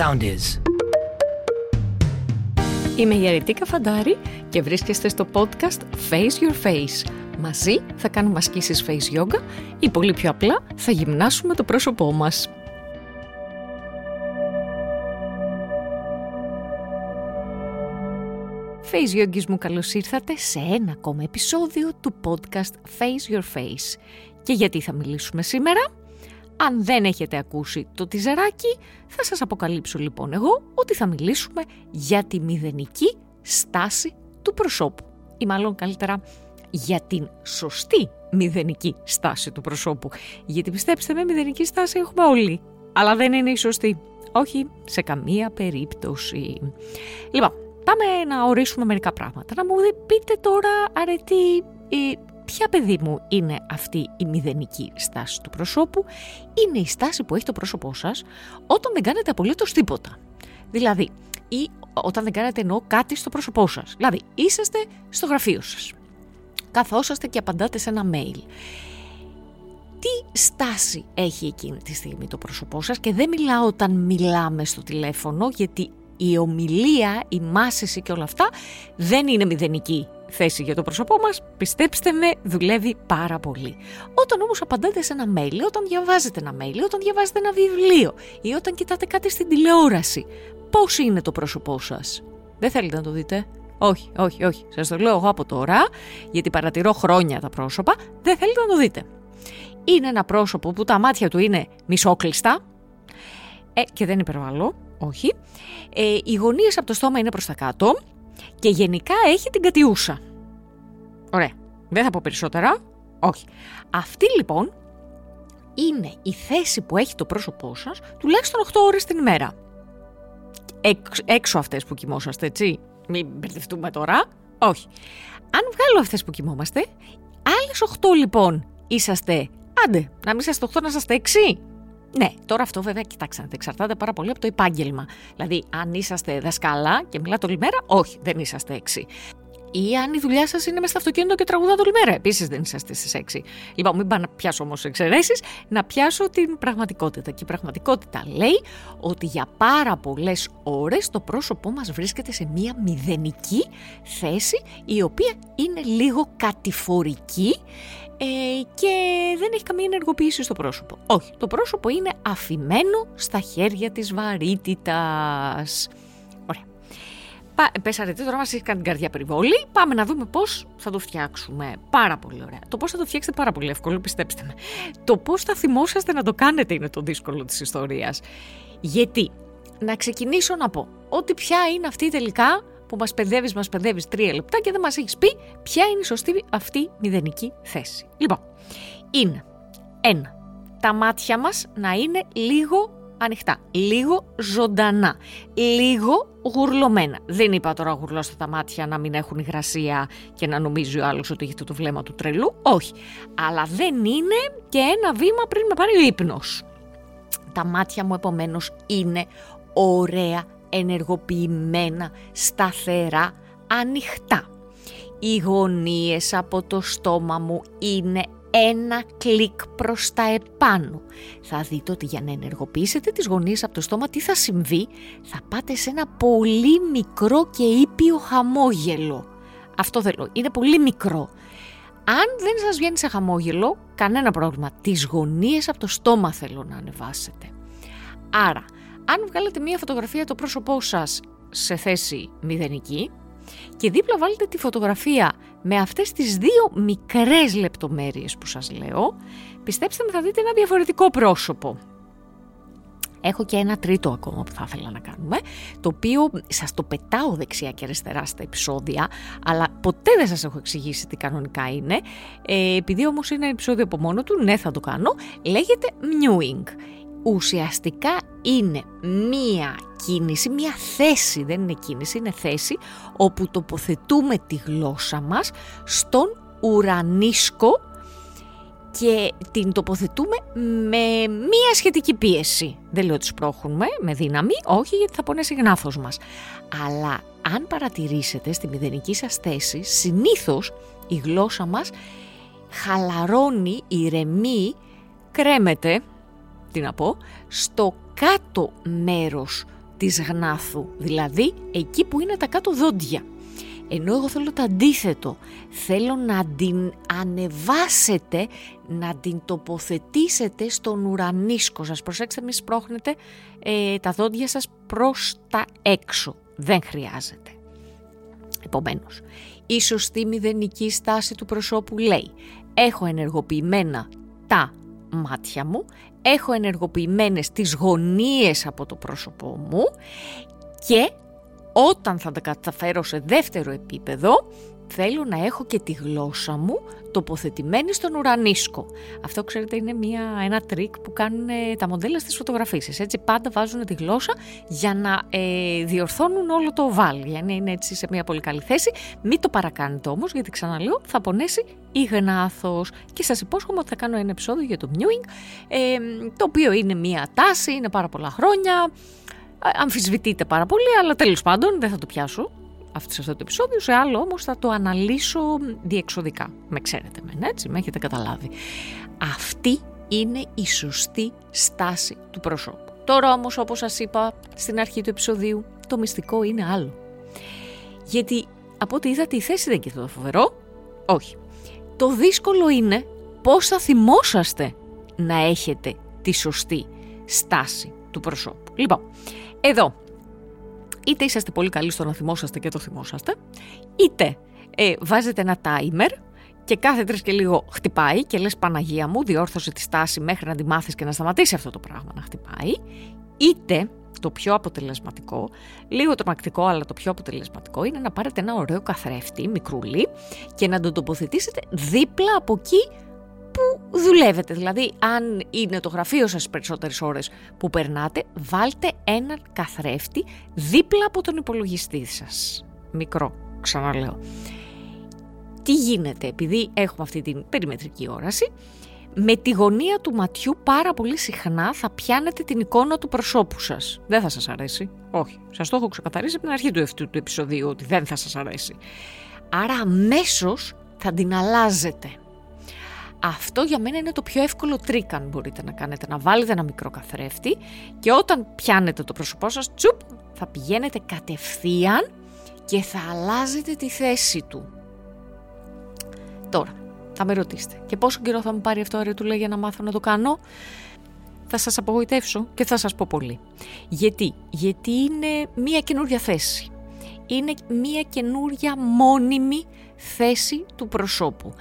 sound is. Είμαι η Αρετίκα Φαντάρη και βρίσκεστε στο podcast Face Your Face. Μαζί θα κάνουμε ασκήσεις face yoga ή πολύ πιο απλά θα γυμνάσουμε το πρόσωπό μας. Face Yogis μου καλώς ήρθατε σε ένα ακόμα επεισόδιο του podcast Face Your Face. Και γιατί θα μιλήσουμε σήμερα; Αν δεν έχετε ακούσει το τιζεράκι, θα σας αποκαλύψω λοιπόν εγώ ότι θα μιλήσουμε για τη μηδενική στάση του προσώπου. Ή μάλλον καλύτερα για την σωστή μηδενική στάση του προσώπου. Γιατί πιστέψτε με, μηδενική στάση έχουμε όλοι. Αλλά δεν είναι η σωστή. Όχι, σε καμία περίπτωση. Λοιπόν, πάμε να ορίσουμε μερικά πράγματα. Να μου πείτε τώρα, αρετή, ποια παιδί μου είναι αυτή η μηδενική στάση του προσώπου. Είναι η στάση που έχει το πρόσωπό σας όταν δεν κάνετε απολύτως τίποτα. Δηλαδή, ή όταν δεν κάνετε εννοώ κάτι στο πρόσωπό σας. Δηλαδή, είσαστε στο γραφείο σας. Καθόσαστε και απαντάτε σε ένα mail. Τι στάση έχει εκείνη τη στιγμή το πρόσωπό σας; Και δεν μιλάω όταν μιλάμε στο τηλέφωνο γιατί η ομιλία, η μάσηση και όλα αυτά δεν είναι μηδενική θέση για το πρόσωπό μας, πιστέψτε με, δουλεύει πάρα πολύ. Όταν όμως απαντάτε σε ένα mail, όταν διαβάζετε ένα mail, όταν διαβάζετε ένα βιβλίο ή όταν κοιτάτε κάτι στην τηλεόραση, πώς είναι το πρόσωπό σας; Δεν θέλετε να το δείτε; Όχι, όχι, όχι. Σας το λέω εγώ από τώρα, γιατί παρατηρώ χρόνια τα πρόσωπα, δεν θέλετε να το δείτε. Είναι ένα πρόσωπο που τα μάτια του είναι μισόκλειστα, ε, και δεν υπερβάλλω, όχι. Ε, οι γωνίες από το στόμα είναι προς τα κάτω και γενικά έχει την κατιούσα. Ωραία. Δεν θα πω περισσότερα. Όχι. Αυτή λοιπόν είναι η θέση που έχει το πρόσωπό σας τουλάχιστον 8 ώρες την ημέρα. έξω αυτές που κοιμόσαστε, έτσι. Μην μπερδευτούμε τώρα. Όχι. Αν βγάλω αυτές που κοιμόμαστε, άλλες 8 λοιπόν είσαστε, άντε, να μην είσαστε 8, να είσαστε 6. Ναι, τώρα αυτό βέβαια, κοιτάξτε, εξαρτάται πάρα πολύ από το επάγγελμα. Δηλαδή, αν είσαστε δασκάλα και μιλάτε όλη μέρα, όχι, δεν είσαστε έξι. Ή αν η δουλειά σας είναι μέσα στο αυτοκίνητο και τραγουδάτε όλη μέρα. Επίσης δεν είσαστε στις 6. Λοιπόν, μην πάω να πιάσω όμως εξαιρέσεις, να πιάσω την πραγματικότητα. Και η πραγματικότητα λέει ότι για πάρα πολλές ώρες το πρόσωπό μας βρίσκεται σε μία μηδενική θέση, η οποία είναι λίγο κατηφορική ε, και δεν έχει καμία ενεργοποίηση στο πρόσωπο. Όχι, το πρόσωπο είναι αφημένο στα χέρια της βαρύτητας. Ωραία. Πέσατε τώρα μας έχει κάνει την καρδιά περιβόλη. Πάμε να δούμε πώς θα το φτιάξουμε. Πάρα πολύ ωραία. Το πώς θα το φτιάξετε πάρα πολύ εύκολο, πιστέψτε με. Το πώς θα θυμόσαστε να το κάνετε είναι το δύσκολο της ιστορίας. Γιατί, να ξεκινήσω να πω ότι ποια είναι αυτή τελικά που μας παιδεύεις, μας παιδεύεις τρία λεπτά και δεν μας έχεις πει ποια είναι η σωστή αυτή μηδενική θέση. Λοιπόν, είναι ένα, τα μάτια μας να είναι λίγο ανοιχτά, λίγο ζωντανά, λίγο γουρλωμένα. Δεν είπα τώρα γουρλώστε τα μάτια να μην έχουν υγρασία και να νομίζει ο άλλος ότι έχει το βλέμμα του τρελού. Όχι. Αλλά δεν είναι και ένα βήμα πριν με πάρει ο ύπνος. Τα μάτια μου επομένως είναι ωραία ενεργοποιημένα, σταθερά, ανοιχτά. Οι γωνίες από το στόμα μου είναι ένα κλικ προς τα επάνω. Θα δείτε ότι για να ενεργοποιήσετε τις γωνίες από το στόμα τι θα συμβεί, θα πάτε σε ένα πολύ μικρό και ήπιο χαμόγελο. Αυτό θέλω, είναι πολύ μικρό. Αν δεν σας βγαίνει σε χαμόγελο, κανένα πρόβλημα. Τις γωνίες από το στόμα θέλω να ανεβάσετε. Άρα, αν βγάλετε μία φωτογραφία το πρόσωπό σας σε θέση μηδενική και δίπλα βάλετε τη φωτογραφία με αυτές τις δύο μικρές λεπτομέρειες που σας λέω, πιστέψτε με θα δείτε ένα διαφορετικό πρόσωπο. Έχω και ένα τρίτο ακόμα που θα ήθελα να κάνουμε, το οποίο σας το πετάω δεξιά και αριστερά στα επεισόδια, αλλά ποτέ δεν σας έχω εξηγήσει τι κανονικά είναι. Ε, επειδή όμως είναι ένα επεισόδιο από μόνο του, ναι θα το κάνω, λέγεται Mewing ουσιαστικά είναι μία κίνηση, μία θέση, δεν είναι κίνηση, είναι θέση, όπου τοποθετούμε τη γλώσσα μας στον ουρανίσκο και την τοποθετούμε με μία σχετική πίεση. Δεν λέω ότι σπρώχνουμε με δύναμη, όχι γιατί θα πονέσει γνάθος μας. Αλλά αν παρατηρήσετε στη μηδενική σας θέση, συνήθως η γλώσσα μας χαλαρώνει, ηρεμεί, κρέμεται, τι να πω, στο κάτω μέρος της γνάθου, δηλαδή εκεί που είναι τα κάτω δόντια. Ενώ εγώ θέλω το αντίθετο. Θέλω να την ανεβάσετε, να την τοποθετήσετε στον ουρανίσκο σας. Προσέξτε μη σπρώχνετε ε, τα δόντια σας προς τα έξω. Δεν χρειάζεται. Επομένως, η σωστή μηδενική στάση του προσώπου λέει έχω ενεργοποιημένα τα μάτια μου, έχω ενεργοποιημένες τις γωνίες από το πρόσωπό μου. Και όταν θα τα καταφέρω σε δεύτερο επίπεδο, θέλω να έχω και τη γλώσσα μου τοποθετημένη στον ουρανίσκο. Αυτό ξέρετε είναι μια, ένα τρικ που κάνουν ε, τα μοντέλα στις φωτογραφίσεις. Έτσι πάντα βάζουν τη γλώσσα για να ε, διορθώνουν όλο το βάλ. Για να είναι έτσι σε μια πολύ καλή θέση. Μην το παρακάνετε όμως γιατί ξαναλέω θα πονέσει η γνάθος. Και σας υπόσχομαι ότι θα κάνω ένα επεισόδιο για το mewing ε, το οποίο είναι μια τάση, είναι πάρα πολλά χρόνια αμφισβητείται πάρα πολύ, αλλά τέλος πάντων δεν θα το πιάσω αυτό, σε αυτό το επεισόδιο, σε άλλο όμως θα το αναλύσω διεξοδικά. Με ξέρετε μεν, έτσι, με έχετε καταλάβει. Αυτή είναι η σωστή στάση του προσώπου. Τώρα όμως όπως σας είπα στην αρχή του επεισοδίου, το μυστικό είναι άλλο. Γιατί από ό,τι είδατε η θέση δεν είναι και το φοβερό, όχι. Το δύσκολο είναι πώς θα θυμόσαστε να έχετε τη σωστή στάση του προσώπου. Λοιπόν, εδώ, είτε είσαστε πολύ καλοί στο να θυμόσαστε και το θυμόσαστε, είτε ε, βάζετε ένα timer και κάθε τρεις και λίγο χτυπάει και λες Παναγία μου διόρθωσε τη στάση μέχρι να τη μάθεις και να σταματήσει αυτό το πράγμα να χτυπάει, είτε το πιο αποτελεσματικό, λίγο τρομακτικό αλλά το πιο αποτελεσματικό είναι να πάρετε ένα ωραίο καθρέφτη, μικρούλι και να τον τοποθετήσετε δίπλα από εκεί που δουλεύετε. Δηλαδή, αν είναι το γραφείο σας περισσότερες ώρες που περνάτε, βάλτε έναν καθρέφτη δίπλα από τον υπολογιστή σας. Μικρό, ξαναλέω. Τι γίνεται, επειδή έχουμε αυτή την περιμετρική όραση, με τη γωνία του ματιού πάρα πολύ συχνά θα πιάνετε την εικόνα του προσώπου σας. Δεν θα σας αρέσει. Όχι. Σας το έχω ξεκαθαρίσει από την αρχή του, του επεισοδίου ότι δεν θα σας αρέσει. Άρα αμέσως θα την αλλάζετε. Αυτό για μένα είναι το πιο εύκολο τρικ αν μπορείτε να κάνετε. Να βάλετε ένα μικρό καθρέφτη και όταν πιάνετε το πρόσωπό σας, τσουπ, θα πηγαίνετε κατευθείαν και θα αλλάζετε τη θέση του. Τώρα, θα με ρωτήσετε και πόσο καιρό θα μου πάρει αυτό ρε του λέει για να μάθω να το κάνω; Θα σας απογοητεύσω και θα σας πω πολύ. Γιατί, Γιατί είναι μία καινούρια θέση. Είναι μία καινούρια μόνιμη θέση του προσώπου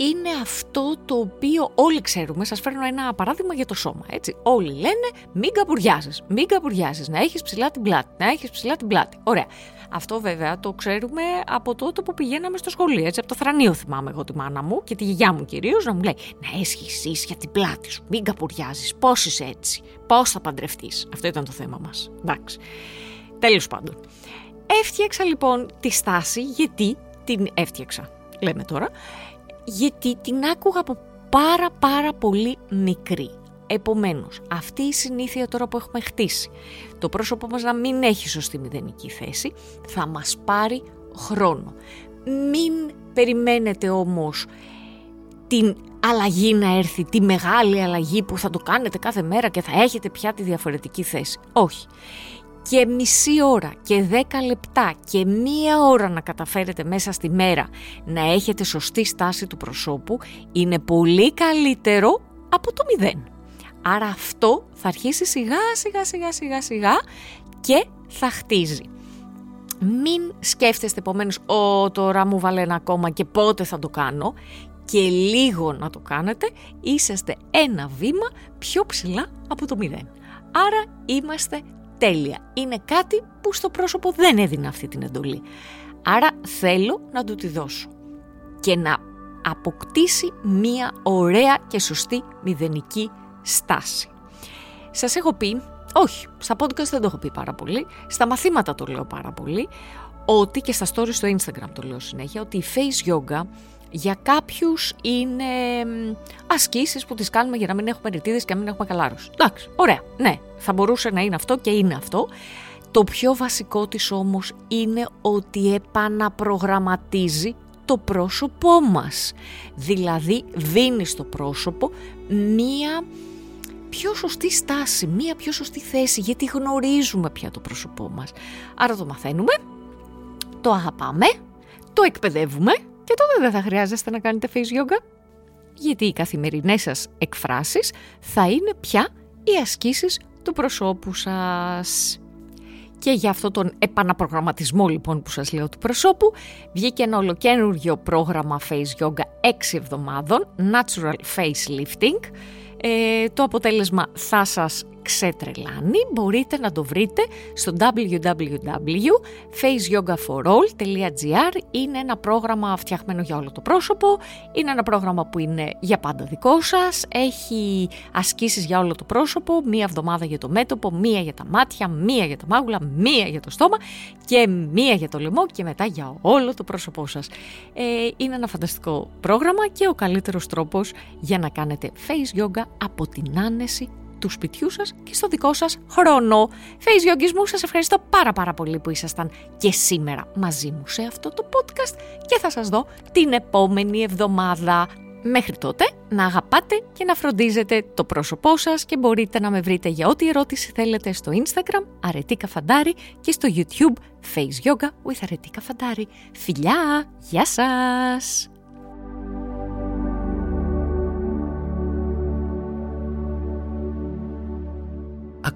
είναι αυτό το οποίο όλοι ξέρουμε. Σας φέρνω ένα παράδειγμα για το σώμα. Έτσι. Όλοι λένε μην καπουριάζεις, μην καπουριάζεις, να έχεις ψηλά την πλάτη, να έχεις ψηλά την πλάτη. Ωραία. Αυτό βέβαια το ξέρουμε από τότε που πηγαίναμε στο σχολείο. Έτσι, από το θρανείο θυμάμαι εγώ τη μάνα μου και τη γιαγιά μου κυρίως να μου λέει Να έσχει για την πλάτη σου, μην καπουριάζεις. Πώς είσαι έτσι, πώς θα παντρευτείς. Αυτό ήταν το θέμα μας. Εντάξει. Τέλος πάντων. Έφτιαξα λοιπόν τη στάση γιατί την έφτιαξα. Λέμε τώρα, γιατί την άκουγα από πάρα πάρα πολύ μικρή. Επομένως, αυτή η συνήθεια τώρα που έχουμε χτίσει, το πρόσωπό μας να μην έχει σωστή μηδενική θέση, θα μας πάρει χρόνο. Μην περιμένετε όμως την αλλαγή να έρθει, τη μεγάλη αλλαγή που θα το κάνετε κάθε μέρα και θα έχετε πια τη διαφορετική θέση. Όχι και μισή ώρα και δέκα λεπτά και μία ώρα να καταφέρετε μέσα στη μέρα να έχετε σωστή στάση του προσώπου είναι πολύ καλύτερο από το μηδέν. Άρα αυτό θα αρχίσει σιγά σιγά σιγά σιγά σιγά και θα χτίζει. Μην σκέφτεστε επομένως, Ω, τώρα μου βάλε ένα ακόμα και πότε θα το κάνω και λίγο να το κάνετε, είσαστε ένα βήμα πιο ψηλά από το μηδέν. Άρα είμαστε τέλεια. Είναι κάτι που στο πρόσωπο δεν έδινε αυτή την εντολή. Άρα θέλω να του τη δώσω και να αποκτήσει μία ωραία και σωστή μηδενική στάση. Σας έχω πει, όχι, στα podcast δεν το έχω πει πάρα πολύ, στα μαθήματα το λέω πάρα πολύ, ότι και στα stories στο Instagram το λέω συνέχεια, ότι η face yoga για κάποιους είναι ασκήσεις που τις κάνουμε για να μην έχουμε ρητίδες και να μην έχουμε καλάρους. Εντάξει, ωραία, ναι, θα μπορούσε να είναι αυτό και είναι αυτό. Το πιο βασικό της όμως είναι ότι επαναπρογραμματίζει το πρόσωπό μας. Δηλαδή δίνει στο πρόσωπο μία πιο σωστή στάση, μία πιο σωστή θέση, γιατί γνωρίζουμε πια το πρόσωπό μας. Άρα το μαθαίνουμε, το αγαπάμε, το εκπαιδεύουμε και τότε δεν θα χρειάζεστε να κάνετε face yoga. Γιατί οι καθημερινές σας εκφράσεις θα είναι πια οι ασκήσεις του προσώπου σας. Και για αυτό τον επαναπρογραμματισμό λοιπόν που σας λέω του προσώπου βγήκε ένα ολοκένουργιο πρόγραμμα Face Yoga 6 εβδομάδων, Natural Face Lifting. Ε, το αποτέλεσμα θα σας ξετρελάνει, μπορείτε να το βρείτε στο www.faceyogaforall.gr Είναι ένα πρόγραμμα φτιαχμένο για όλο το πρόσωπο, είναι ένα πρόγραμμα που είναι για πάντα δικό σας, έχει ασκήσεις για όλο το πρόσωπο, μία εβδομάδα για το μέτωπο, μία για τα μάτια, μία για τα μάγουλα, μία για το στόμα και μία για το λαιμό και μετά για όλο το πρόσωπό σας. Ε, είναι ένα φανταστικό πρόγραμμα και ο καλύτερος τρόπος για να κάνετε face yoga από την άνεση του σπιτιού σας και στο δικό σας χρόνο. Face μου, σας ευχαριστώ πάρα πάρα πολύ που ήσασταν και σήμερα μαζί μου σε αυτό το podcast και θα σας δω την επόμενη εβδομάδα. Μέχρι τότε να αγαπάτε και να φροντίζετε το πρόσωπό σας και μπορείτε να με βρείτε για ό,τι ερώτηση θέλετε στο Instagram Αρετίκα Φαντάρη και στο YouTube Face Yoga with Αρετίκα Φαντάρη. Φιλιά! Γεια σας!